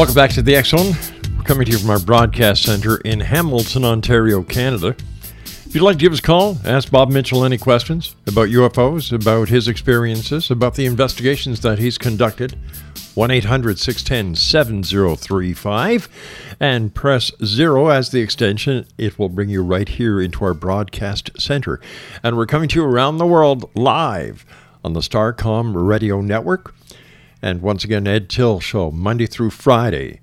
[SPEAKER 4] Welcome back to the Zone. We're coming to you from our broadcast center in Hamilton, Ontario, Canada. If you'd like to give us a call, ask Bob Mitchell any questions about UFOs, about his experiences, about the investigations that he's conducted, 1 800 610 7035, and press zero as the extension. It will bring you right here into our broadcast center. And we're coming to you around the world live on the Starcom Radio Network. And once again, Ed Till Show, Monday through Friday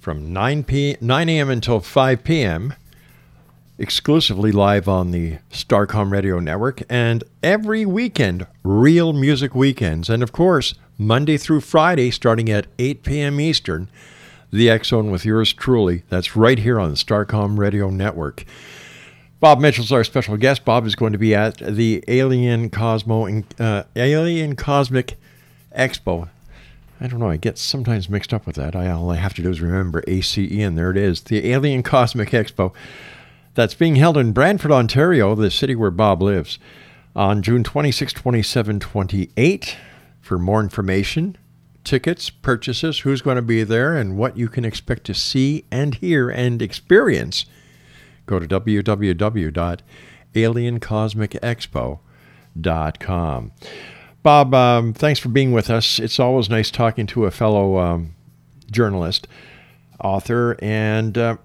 [SPEAKER 4] from 9, p- 9 a.m. until 5 p.m., exclusively live on the Starcom Radio Network, and every weekend, Real Music Weekends. And of course, Monday through Friday, starting at 8 p.m. Eastern, the Zone with yours truly. That's right here on the Starcom Radio Network. Bob Mitchell's our special guest. Bob is going to be at the Alien Cosmo uh, Alien Cosmic Expo I don't know. I get sometimes mixed up with that. I, all I have to do is remember ACE, and there it is the Alien Cosmic Expo that's being held in Brantford, Ontario, the city where Bob lives, on June 26, 27, 28. For more information, tickets, purchases, who's going to be there, and what you can expect to see and hear and experience, go to www.aliencosmicexpo.com. Bob, um, thanks for being with us. It's always nice talking to a fellow um, journalist, author, and uh,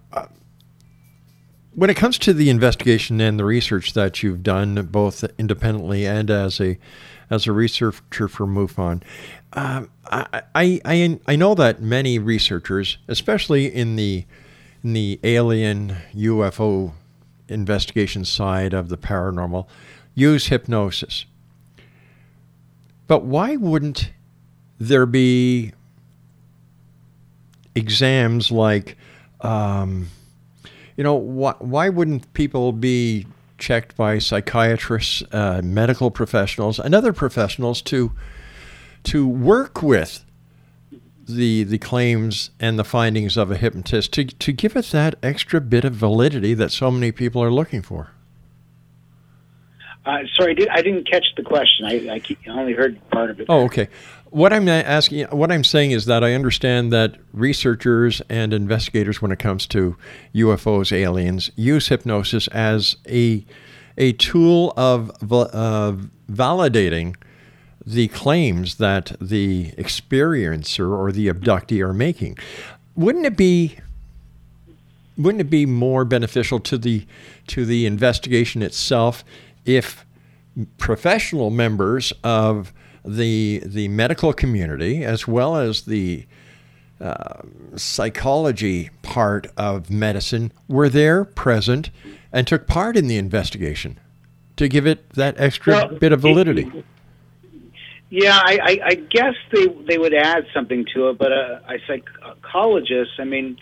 [SPEAKER 4] when it comes to the investigation and the research that you've done, both independently and as a as a researcher for MUFON, um, I, I I know that many researchers, especially in the in the alien UFO investigation side of the paranormal, use hypnosis. But why wouldn't there be exams like, um, you know, wh- why wouldn't people be checked by psychiatrists, uh, medical professionals, and other professionals to to work with the the claims and the findings of a hypnotist to to give it that extra bit of validity that so many people are looking for?
[SPEAKER 5] Uh, sorry, I, did, didn't catch the question. I, I only heard part of it.
[SPEAKER 4] Oh, okay. What I'm asking, what I'm saying is that I understand that researchers and investigators, when it comes to UFOs, aliens, use hypnosis as a a tool of uh, validating the claims that the experiencer or the abductee are making. Wouldn't it be wouldn't it be more beneficial to the to the investigation itself if professional members of the the medical community as well as the uh, psychology part of medicine were there present and took part in the investigation to give it that extra well, bit of validity.
[SPEAKER 5] Yeah, I, I, I guess they they would add something to it, but a, a psychologist, I mean,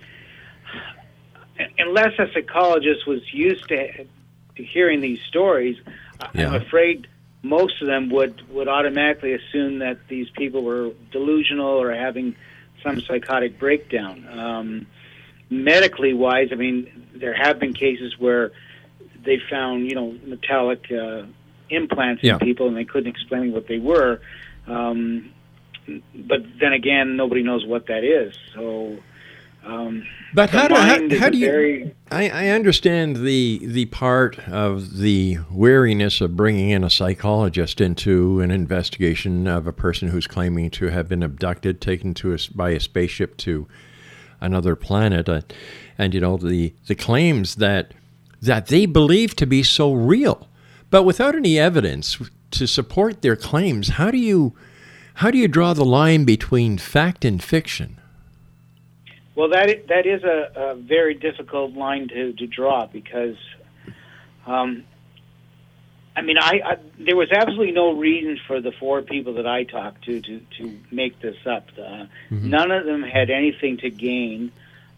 [SPEAKER 5] unless a psychologist was used to, to hearing these stories, yeah. I'm afraid most of them would would automatically assume that these people were delusional or having some psychotic breakdown. Um, medically wise, I mean, there have been cases where they found you know metallic uh, implants yeah. in people and they couldn't explain what they were. Um, but then again, nobody knows what that is. So um,
[SPEAKER 4] but how do, how, how do you? Very, I, I understand the the part of the wariness of bringing in a psychologist into an investigation of a person who's claiming to have been abducted, taken to a, by a spaceship to another planet, uh, and you know the the claims that that they believe to be so real, but without any evidence to support their claims. How do you how do you draw the line between fact and fiction?
[SPEAKER 5] Well, that that is a, a very difficult line to, to draw because, um, I mean, I, I there was absolutely no reason for the four people that I talked to to to make this up. Uh, mm-hmm. None of them had anything to gain.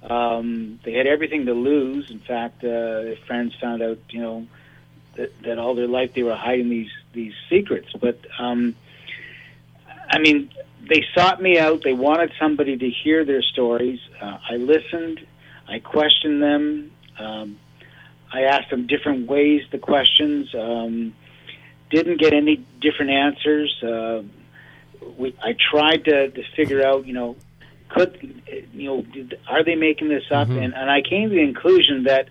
[SPEAKER 5] Um, they had everything to lose. In fact, uh, friends found out, you know, that, that all their life they were hiding these these secrets. But um, I mean, they sought me out. They wanted somebody to hear their stories. Uh, I listened. I questioned them. Um, I asked them different ways the questions. Um, didn't get any different answers. Uh, we, I tried to, to figure out, you know, could you know, did, are they making this up? Mm-hmm. And, and I came to the conclusion that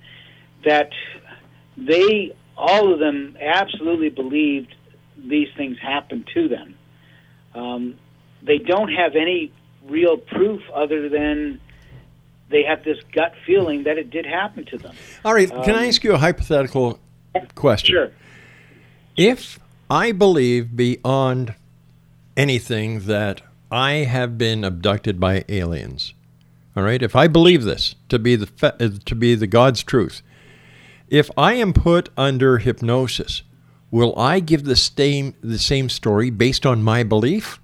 [SPEAKER 5] that they, all of them, absolutely believed these things happened to them. Um, they don't have any real proof other than they have this gut feeling that it did happen to them.
[SPEAKER 4] All right, can um, I ask you a hypothetical question?
[SPEAKER 5] Sure.
[SPEAKER 4] If I believe beyond anything that I have been abducted by aliens, all right, if I believe this to be the to be the God's truth, if I am put under hypnosis, will I give the same the same story based on my belief?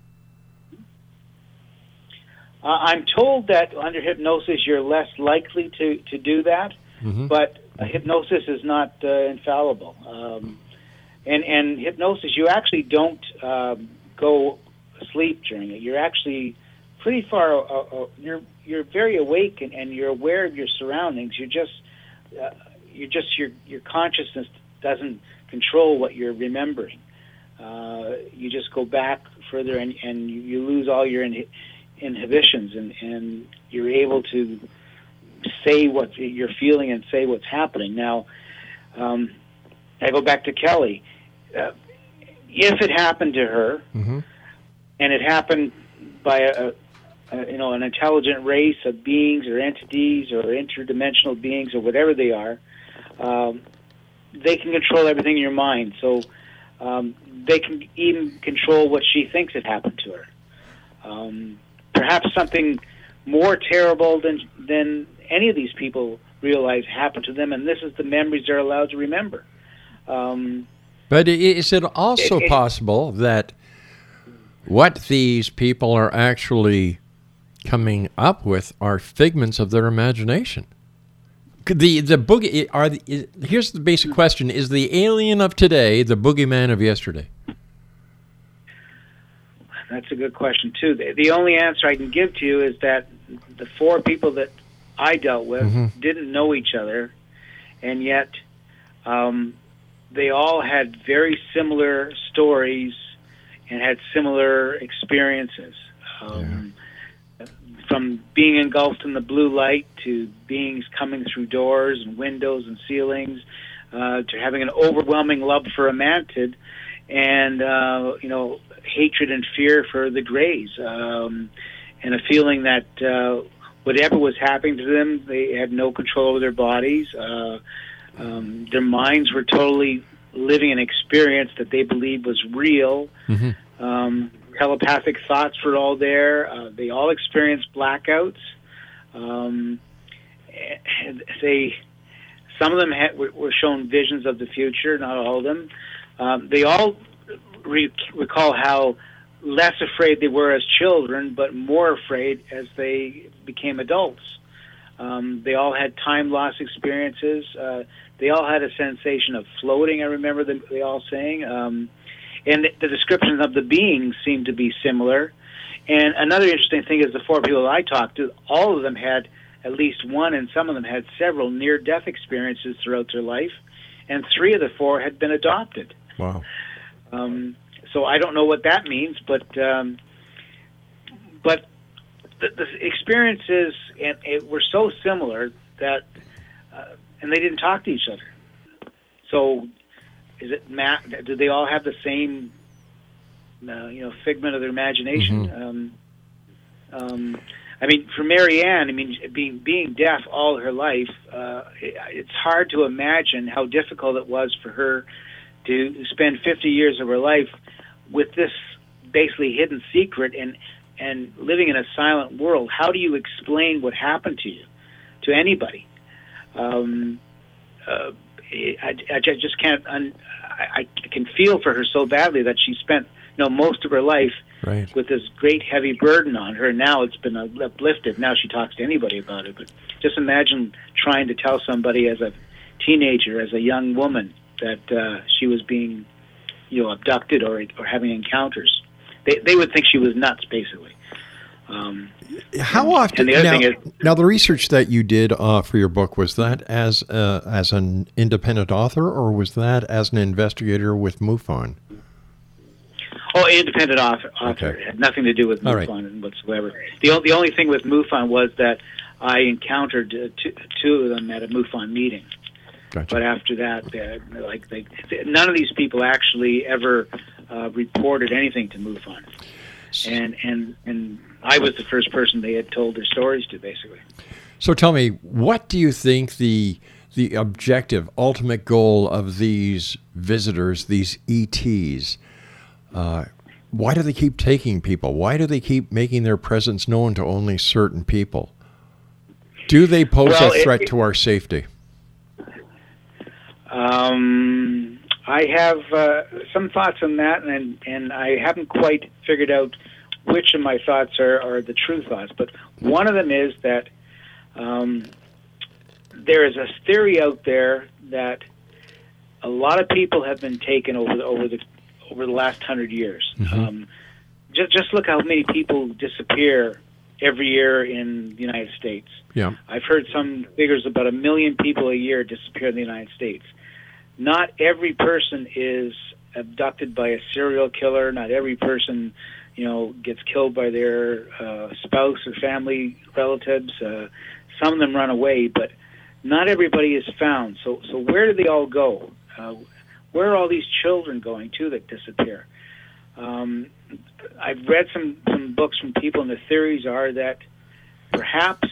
[SPEAKER 5] Uh, I'm told that under hypnosis you're less likely to, to do that, mm-hmm. but uh, hypnosis is not uh, infallible. Um, and, and hypnosis, you actually don't um, go asleep during it. You're actually pretty far. Uh, uh, you're you're very awake and, and you're aware of your surroundings. You're just uh, you're just your your consciousness doesn't control what you're remembering. Uh, you just go back further and, and you, lose all your in, inhibitions and, and you're able to say what you're feeling and say what's happening. Now, um, I go back to Kelly. Uh, if it happened to her, mm-hmm. and it happened by a, a, you know an intelligent race of beings or entities or interdimensional beings or whatever they are, um, they can control everything in your mind. So um, they can even control what she thinks had happened to her. Um, perhaps something more terrible than than any of these people realize happened to them, and this is the memories they're allowed to remember. Um,
[SPEAKER 4] But is it also
[SPEAKER 5] It- it-
[SPEAKER 4] possible that what these people are actually coming up with are figments of their imagination? The the boogie are the, is, here's the basic question: Is the alien of today the boogeyman of yesterday?
[SPEAKER 5] That's a good question too. The, the only answer I can give to you is that the four people that I dealt with
[SPEAKER 4] Mhm.
[SPEAKER 5] didn't know each other, and yet um, they all had very similar stories and had similar experiences. Um, From being engulfed in the blue light to beings coming through doors and windows and ceilings, uh, to having an overwhelming love for a mantid, and uh, you know hatred and fear for the Greys, um, and a feeling that uh, whatever was happening to them, they had no control over their bodies. Uh, um, their minds were totally living an experience that they believed was real. Um, telepathic thoughts were all there. Uh, they all experienced blackouts. Um, they, some of them had, were, were shown visions of the future. Not all of them. Um, they all re- recall how less afraid they were as children, but more afraid as they became adults. Um, they all had time loss experiences. Uh, they all had a sensation of floating. I remember them, they all saying. Um, and the descriptions of the beings seemed to be similar. And another interesting thing is the four people I talked to, all of them had at least one, and some of them had several near-death experiences throughout their life, and three of the four had been adopted.
[SPEAKER 4] Wow.
[SPEAKER 5] Um, so I don't know what that means, but um, but the, the experiences and it were so similar that, uh, and they didn't talk to each other. So, is it Matt? Do they all have the same, uh, you know, figment of their imagination? Um, um, I mean, for Mary Ann, I mean, being being deaf all her life, uh, it, it's hard to imagine how difficult it was for her to spend 50 years of her life with this basically hidden secret and and living in a silent world. How do you explain what happened to you to anybody? Um, uh, I, I ju- just can't. Un, I, I can feel for her so badly that she spent you know most of her life
[SPEAKER 4] Right.
[SPEAKER 5] with this great heavy burden on her. Now it's been uplifted. Now she talks to anybody about it. But just imagine trying to tell somebody as a teenager, as a young woman, that uh, she was being, you know, abducted or or having encounters. They they would think she was nuts, basically. Um,
[SPEAKER 4] How often?
[SPEAKER 5] The
[SPEAKER 4] now,
[SPEAKER 5] thing is,
[SPEAKER 4] now, the research that you did uh, for your book was that as uh, as an independent author, or was that as an investigator with MUFON?
[SPEAKER 5] Oh, independent author. author.
[SPEAKER 4] Okay.
[SPEAKER 5] It had nothing to do with
[SPEAKER 4] All right.
[SPEAKER 5] MUFON whatsoever. The, the only thing with MUFON was that I encountered uh, two, two of them at a MUFON meeting.
[SPEAKER 4] Gotcha.
[SPEAKER 5] But after that, like they, none of these people actually ever uh, reported anything to MUFON. And and and I was the first person they had told their stories to, basically.
[SPEAKER 4] So tell me, what do you think the the objective, ultimate goal of these visitors, these ETs? Uh, why do they keep taking people? Why do they keep making their presence known to only certain people? Do they pose
[SPEAKER 5] Well,
[SPEAKER 4] a
[SPEAKER 5] it-
[SPEAKER 4] threat
[SPEAKER 5] it-
[SPEAKER 4] to our safety?
[SPEAKER 5] Um, I have uh, some thoughts on that, and and I haven't quite figured out which of my thoughts are, are the true thoughts. But one of them is that um, there is a theory out there that a lot of people have been taken over the over the over the last hundred years. Um, just just look how many people disappear every year in the United States.
[SPEAKER 4] Yeah.
[SPEAKER 5] I've heard some figures about a million people a year disappear in the United States. Not every person is abducted by a serial killer. Not every person, you know, gets killed by their uh, spouse or family relatives. Uh, some of them run away, but not everybody is found. So, so where do they all go? Uh, where are all these children going to that disappear? Um, I've read some, some books from people, and the theories are that perhaps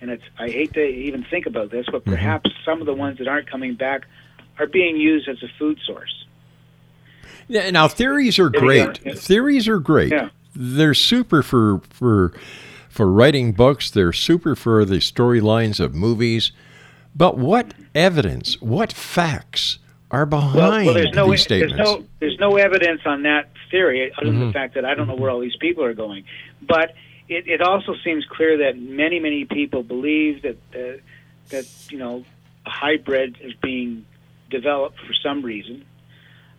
[SPEAKER 5] and it's I hate to even think about this, but
[SPEAKER 4] Mm-hmm.
[SPEAKER 5] perhaps some of the ones that aren't coming back are being used as a food source.
[SPEAKER 4] Yeah, now theories are great.
[SPEAKER 5] yeah.
[SPEAKER 4] Theories are great.
[SPEAKER 5] Yeah.
[SPEAKER 4] They're super for for for writing books. They're super for the storylines of movies. But what evidence, what facts are behind
[SPEAKER 5] Well, well there's no
[SPEAKER 4] these
[SPEAKER 5] there's no there's no evidence on that theory other than
[SPEAKER 4] Mhm.
[SPEAKER 5] the fact that I don't know where all these people are going. But it, it also seems clear that many many people believe that uh, that you know hybrid is being developed for some reason.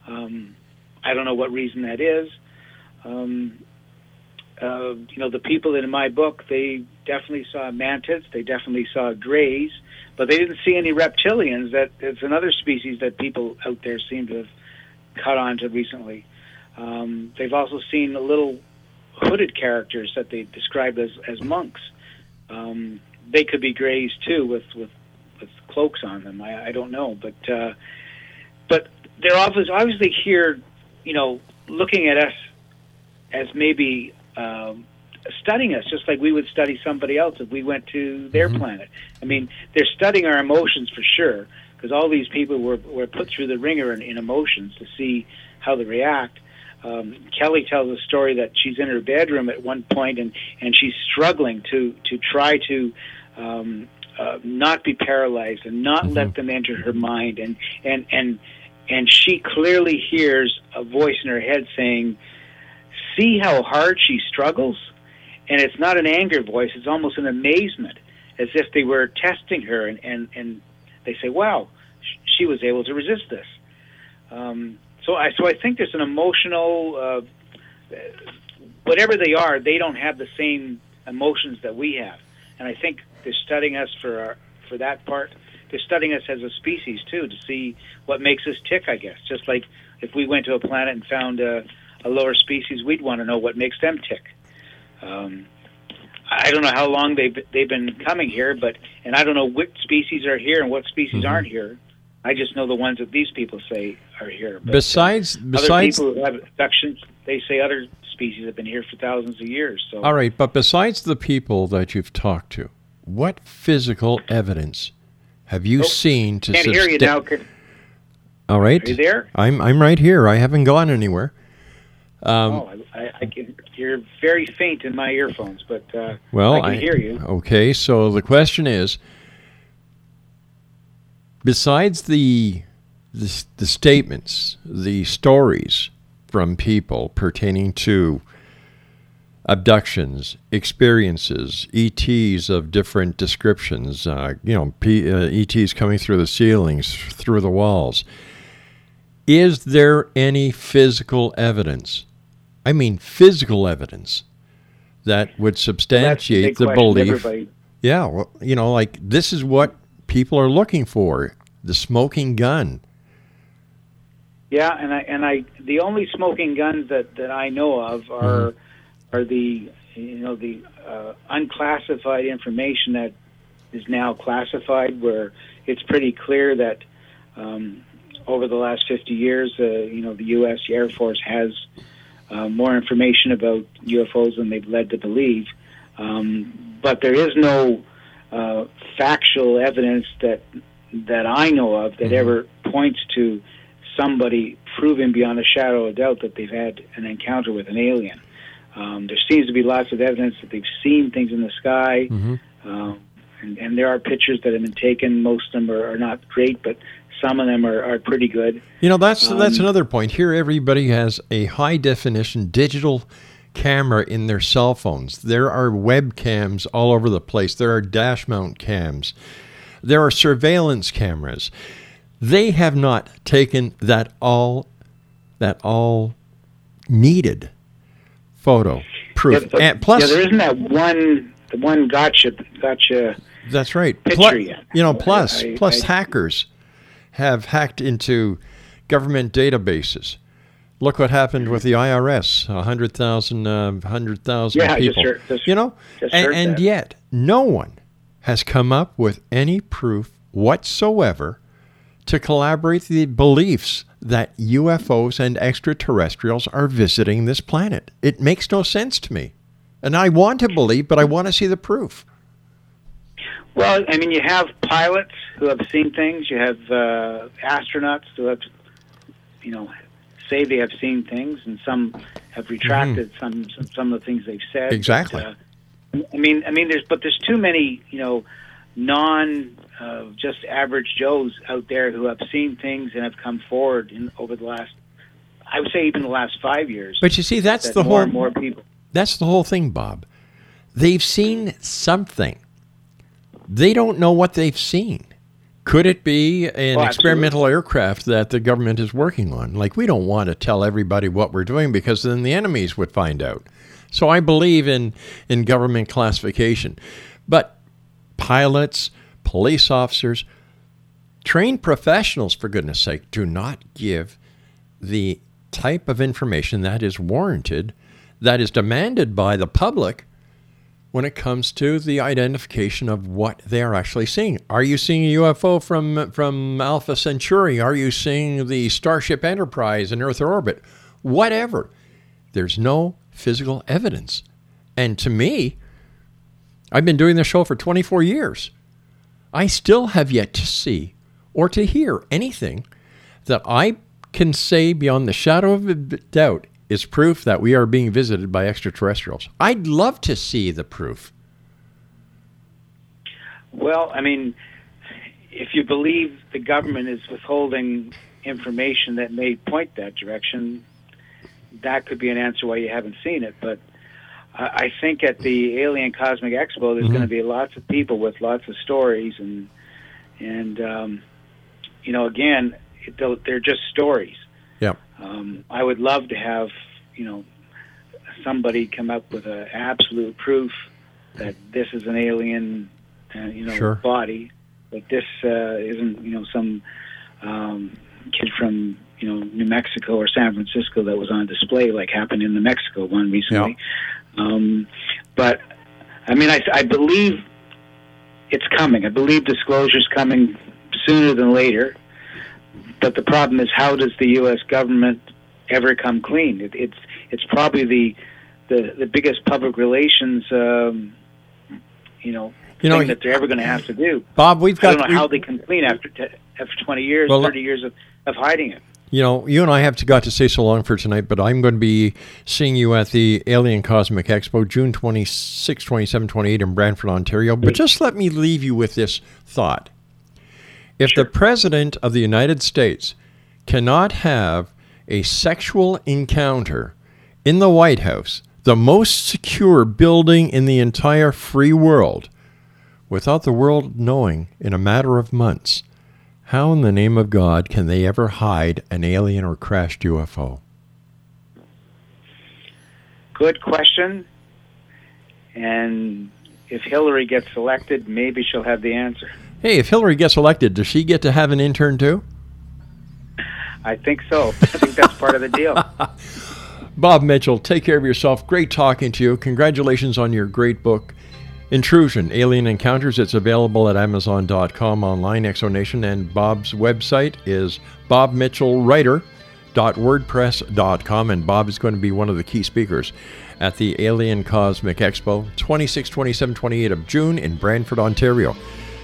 [SPEAKER 5] Um, I don't know what reason that is. Um, uh, you know, the people in my book, they definitely saw mantids, they definitely saw grays, but they didn't see any reptilians. That it's another species that people out there seem to have caught on to recently. Um, they've also seen little hooded characters that they described as as monks. Um, they could be grays too, with with with cloaks on them. I, I don't know, but uh, but they're obviously obviously here, you know, looking at us as maybe um, studying us, just like we would study somebody else if we went to their planet. I mean, they're studying our emotions for sure, because all these people were were put through the ringer in, in emotions to see how they react. Um, Kelly tells a story that she's in her bedroom at one point and and she's struggling to to try to um, uh, not be paralyzed and not let them enter her mind and and and and she clearly hears a voice in her head saying, "See how hard she struggles." And it's not an anger voice; it's almost an amazement, as if they were testing her. And and and they say, "Wow, sh- she was able to resist this." Um, so I so I think there's an emotional, uh, whatever they are, they don't have the same emotions that we have, and I think they're studying us for our for that part. They're studying us as a species too to see what makes us tick. I guess just like if we went to a planet and found a, a lower species, we'd want to know what makes them tick. Um, I don't know how long they've they've been coming here, but and I don't know what species are here and what species
[SPEAKER 4] Mm-hmm.
[SPEAKER 5] aren't here. I just know the ones that these people say are here. But, uh,
[SPEAKER 4] Besides-
[SPEAKER 5] other
[SPEAKER 4] besides-
[SPEAKER 5] people who have abductions, they say other species have been here for thousands of years. So
[SPEAKER 4] All right, but besides the people that you've talked to, what physical evidence have you seen to
[SPEAKER 5] Oh, can't hear you now. Could-
[SPEAKER 4] All right.
[SPEAKER 5] Are you there?
[SPEAKER 4] I'm I'm right here. I haven't gone anywhere. Um,
[SPEAKER 5] oh, I, I, I can. You're very faint in my earphones, but uh,
[SPEAKER 4] well,
[SPEAKER 5] I can hear you.
[SPEAKER 4] Okay, so the question is, besides the, the the statements, the stories from people pertaining to abductions, experiences, ETs of different descriptions, uh, you know, P, uh, ETs coming through the ceilings, through the walls. Is there any physical evidence? I mean, physical evidence that would substantiate the belief.
[SPEAKER 5] everybody.
[SPEAKER 4] Yeah, well, you know, like this is what people are looking for the smoking gun.
[SPEAKER 5] Yeah, and I and I the only smoking guns that that I know of are are the you know the uh, unclassified information that is now classified, where it's pretty clear that um, over the last 50 years, uh, you know, the U.S. Air Force has uh, more information about UFOs than they've led to believe. Um, but there is no uh, factual evidence that that I know of that ever points to somebody proving beyond a shadow of doubt that they've had an encounter with an alien. Um, there seems to be lots of evidence that they've seen things in the sky, um, and, and there are pictures that have been taken. Most of them are, are not great, but some of them are, are pretty good.
[SPEAKER 4] You know, that's that's
[SPEAKER 5] Um,
[SPEAKER 4] another point. Here, everybody has a high definition digital camera in their cell phones. There are webcams all over the place. There are dash mount cams. There are surveillance cameras. They have not taken that all that all needed photo proof.
[SPEAKER 5] Yeah, but-
[SPEAKER 4] and plus,
[SPEAKER 5] yeah, there isn't that one the one gotcha gotcha.
[SPEAKER 4] That's right.
[SPEAKER 5] Picture
[SPEAKER 4] Plu-
[SPEAKER 5] yet.
[SPEAKER 4] You know, plus
[SPEAKER 5] I-
[SPEAKER 4] plus
[SPEAKER 5] I-
[SPEAKER 4] hackers have hacked into government databases. Look what happened with the IRS, 100,000 uh, 100,000
[SPEAKER 5] Yeah, I just
[SPEAKER 4] people.
[SPEAKER 5] heard- just-
[SPEAKER 4] you know, and, and yet no one has come up with any proof whatsoever to collaborate the beliefs that UFOs and extraterrestrials are visiting this planet. It makes no sense to me. And I want to believe, but I want to see the proof.
[SPEAKER 5] Well, I mean, you have pilots who have seen things. You have uh, astronauts who have, you know, say they have seen things, and some have retracted some, some some of the things they've said.
[SPEAKER 4] Exactly.
[SPEAKER 5] But, uh, I mean, I mean, there's but there's too many, you know, non uh, just average Joes out there who have seen things and have come forward in over the last, I would say, even the last five years.
[SPEAKER 4] But you see, that's
[SPEAKER 5] that
[SPEAKER 4] the
[SPEAKER 5] more
[SPEAKER 4] whole
[SPEAKER 5] and more people.
[SPEAKER 4] That's the whole thing, Bob. They've seen something. They don't know what they've seen. Could it be an
[SPEAKER 5] Oh,
[SPEAKER 4] experimental aircraft that the government is working on? Like, we don't want to tell everybody what we're doing because then the enemies would find out. So I believe in, in government classification. But pilots, police officers, trained professionals, for goodness sake, do not give the type of information that is warranted, that is demanded by the public when it comes to the identification of what they are actually seeing. Are you seeing a UFO from from Alpha Centauri? Are you seeing the Starship Enterprise in Earth orbit? Whatever. There's no physical evidence. And to me, I've been doing this show for 24 years. I still have yet to see or to hear anything that I can say beyond the shadow of a doubt is proof that we are being visited by extraterrestrials. I'd love to see the proof.
[SPEAKER 5] Well, I mean, if you believe the government is withholding information that may point that direction, that could be an answer why you haven't seen it. But I think at the Alien Cosmic Expo, there's
[SPEAKER 4] Mhm.
[SPEAKER 5] going to be lots of people with lots of stories, and and um, you know, again, it, they're just stories.
[SPEAKER 4] Yeah.
[SPEAKER 5] Um, I would love to have you know somebody come up with a absolute proof that this is an alien, uh, you know,
[SPEAKER 4] Sure.
[SPEAKER 5] body. That this uh, isn't you know some um, kid from you know New Mexico or San Francisco that was on display, like happened in the Mexico one recently. Um, but I mean, I, I believe it's coming. I believe disclosure's coming sooner than later. But the problem is, how does the U.S. government ever come clean? It, it's it's probably the the, the biggest public relations, um, you know,
[SPEAKER 4] You know,
[SPEAKER 5] thing that they're ever going to have to do.
[SPEAKER 4] Bob, we've
[SPEAKER 5] I don't know how they can clean after te- after 20 years,
[SPEAKER 4] Well,
[SPEAKER 5] 30 years of, of hiding it.
[SPEAKER 4] You know, you and I have to got to say so long for tonight, but I'm going to be seeing you at the Alien Cosmic Expo, June 26, 27, 28 in Brantford, Ontario. But just let me leave you with this thought. If the President of the United States cannot have a sexual encounter in the White House, the most secure building in the entire free world, without the world knowing in a matter of months, how in the name of God can they ever hide an alien or crashed UFO?
[SPEAKER 5] Good question. And if Hillary gets elected, maybe she'll have the answer.
[SPEAKER 4] Hey, if Hillary gets elected, does she get to have an intern too?
[SPEAKER 5] I think so. I think that's part of the deal.
[SPEAKER 4] Bob Mitchell, take care of yourself. Great talking to you. Congratulations on your great book, Intrusion Alien Encounters. It's available at Amazon.com online, X Zone Nation, and Bob's website is bobmitchellwriter.wordpress.com. And Bob is going to be one of the key speakers at the Alien Cosmic Expo, 26, 27, 28 of June in Brantford, Ontario.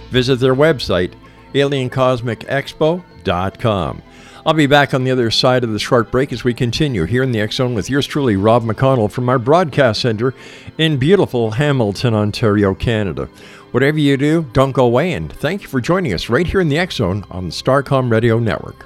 [SPEAKER 4] Visit their website, aliencosmicexpo.com. I'll be back on the other side of the short break as we continue here in the X Zone with yours truly, Rob McConnell, from our broadcast center in beautiful Hamilton, Ontario, Canada. Whatever you do, don't go away, and thank you for joining us right here in the X Zone on the Starcom Radio Network.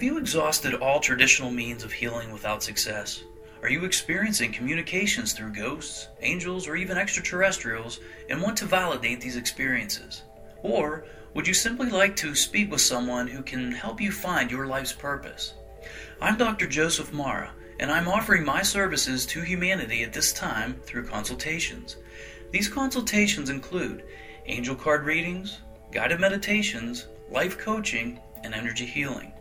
[SPEAKER 13] Have you exhausted all traditional means of healing without success? Are you experiencing communications through ghosts, angels, or even extraterrestrials and want to validate these experiences? Or would you simply like to speak with someone who can help you find your life's purpose? I'm Dr. Joseph Mara, and I'm offering my services to humanity at this time through consultations. These consultations include angel card readings, guided meditations, life coaching, and energy healing.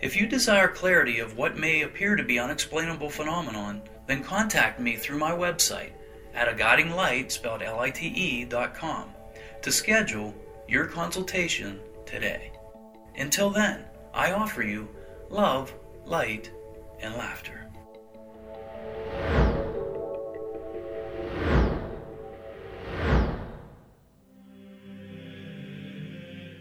[SPEAKER 13] If you desire clarity of what may appear to be unexplainable phenomenon, then contact me through my website at a guiding light spelled L-I-T-E dot com to schedule your consultation today. Until then, I offer you love, light, and laughter.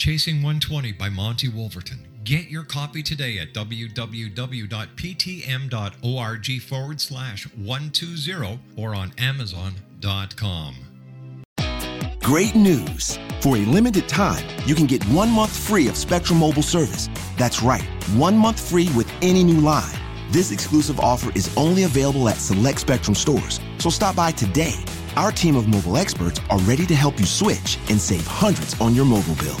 [SPEAKER 4] Chasing 120 by Monte Wolverton. Get your copy today at www.ptm.org forward slash 120 or on amazon.com.
[SPEAKER 7] Great news! For a limited time, you can get one month free of Spectrum Mobile service. That's right, one month free with any new line. This exclusive offer is only available at select Spectrum stores, so stop by today. Our team of mobile experts are ready to help you switch and save hundreds on your mobile bill.